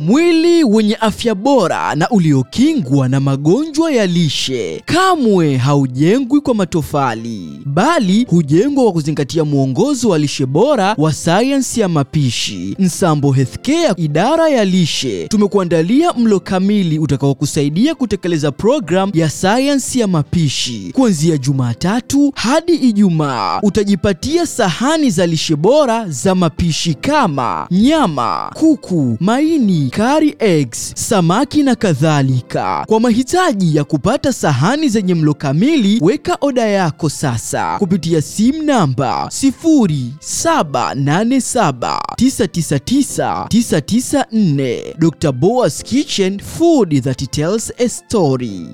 Mwili wenye afya bora na uliokingwa na magonjwa ya lishe kamwe haujengwi kwa matofali, bali hujengwa kwa kuzingatia mwongozo wa lishe bora wa sayansi ya mapishi. Nsambo Healthcare, idara ya lishe, tumekuandalia mlo kamili utakaokusaidia kutekeleza programu ya sayansi ya mapishi. Kuanzia Jumatatu hadi Ijumaa utajipatia sahani za lishe bora za mapishi kama nyama, kuku, maini kari eggs, samaki na kadhalika. Kwa mahitaji ya kupata sahani zenye mlo kamili, weka oda yako sasa kupitia simu namba 0787999994. Dr. Boaz Kitchen, food that tells a story.